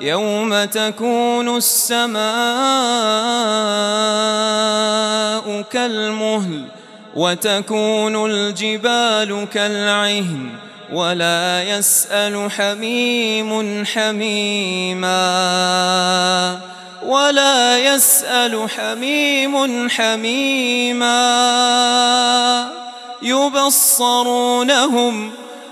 يوم تكون السماء كالمهل وتكون الجبال كالعهن ولا يسأل حميم حميما ولا يسأل حميم حميما يبصرونهم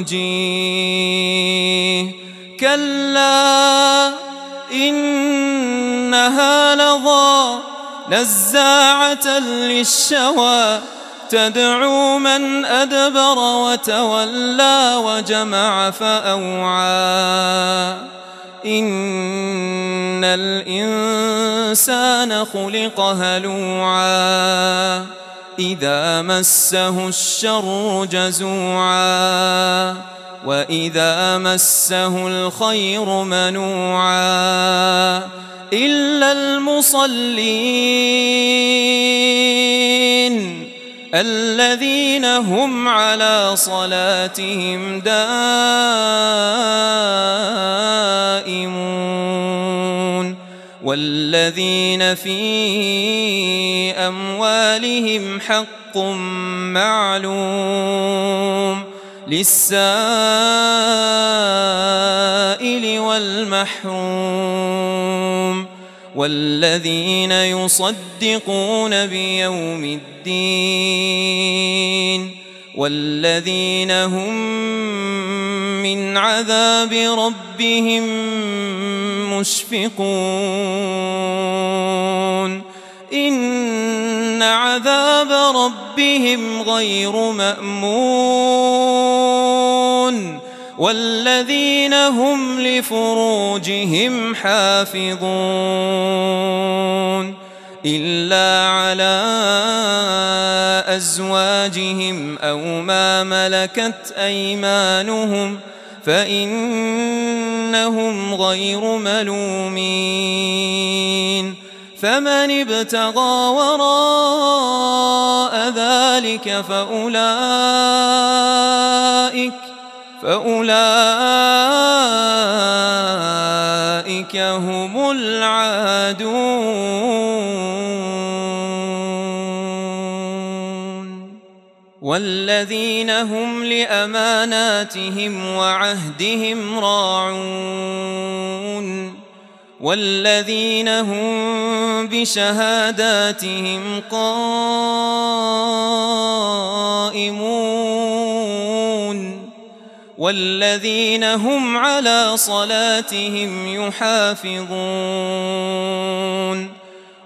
ينجيه كلا إنها لظى نزاعة للشوى. تدعو من أدبر وتولى وجمع فأوعى. إن الإنسان خلق هلوعا. إذا مسه الشر جزوعا وإذا مسه الخير منوعا إلا المصلين الذين هم على صلاتهم دائمون والذين في أموالهم حق معلوم للسائل والمحروم والذين يصدقون بيوم الدين والذين هم من عذاب ربهم مشفقون. إن عذاب ربهم غير مأمون. والذين هم لفروجهم حافظون. إلا على أزواجهم أو ما ملكت أيمانهم فإنهم غير ملومين فمن ابتغى وراء ذلك فأولئك فأولئك هم العادون والذين هم لأماناتهم وعهدهم راعون والذين هم بشهاداتهم قائمون والذين هم على صلاتهم يحافظون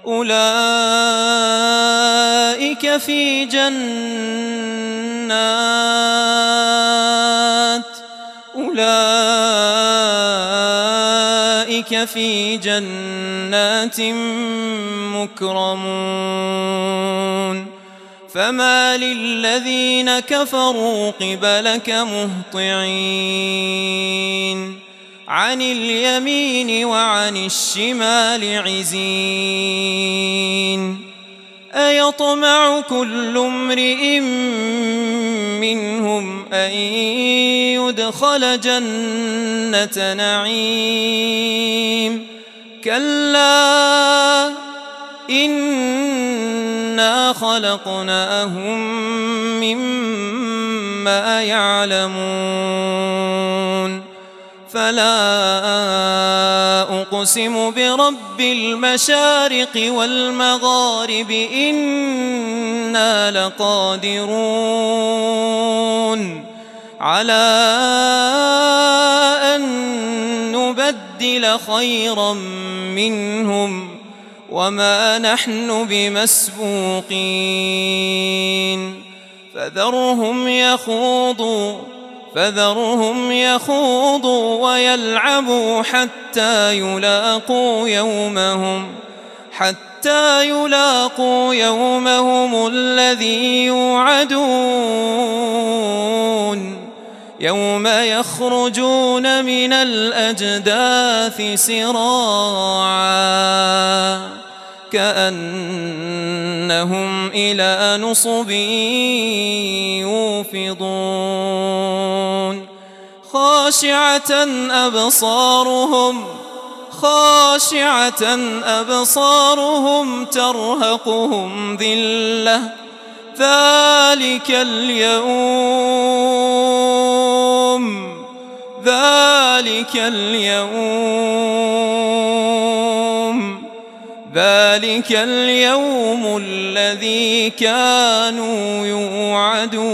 أولئك في جنات أولئك في جنات مكرمون فما للذين كفروا قبلك مهطعين عن اليمين وعن الشمال عزين أيطمع كل امرئ منهم أن يدخل جنة نعيم. كلا إنا خلقناهم مما يعلمون. فلا أقسم برب المشارق والمغارب إنا لقادرون على أن نبدل خيرا منهم وما نحن بمسبوقين فذرهم يخوضوا فذرهم يخوضوا ويلعبوا حتى يلاقوا يومهم حتى يلاقوا يومهم الذي يوعدون. يوم يخرجون من الأجداث سراعا كأنهم إلى نصب يوفضون. خاشعة أبصارهم خاشعة أبصارهم ترهقهم ذلة. ذلك اليوم ذلك اليوم ذلك اليوم الذي كانوا يوعدون.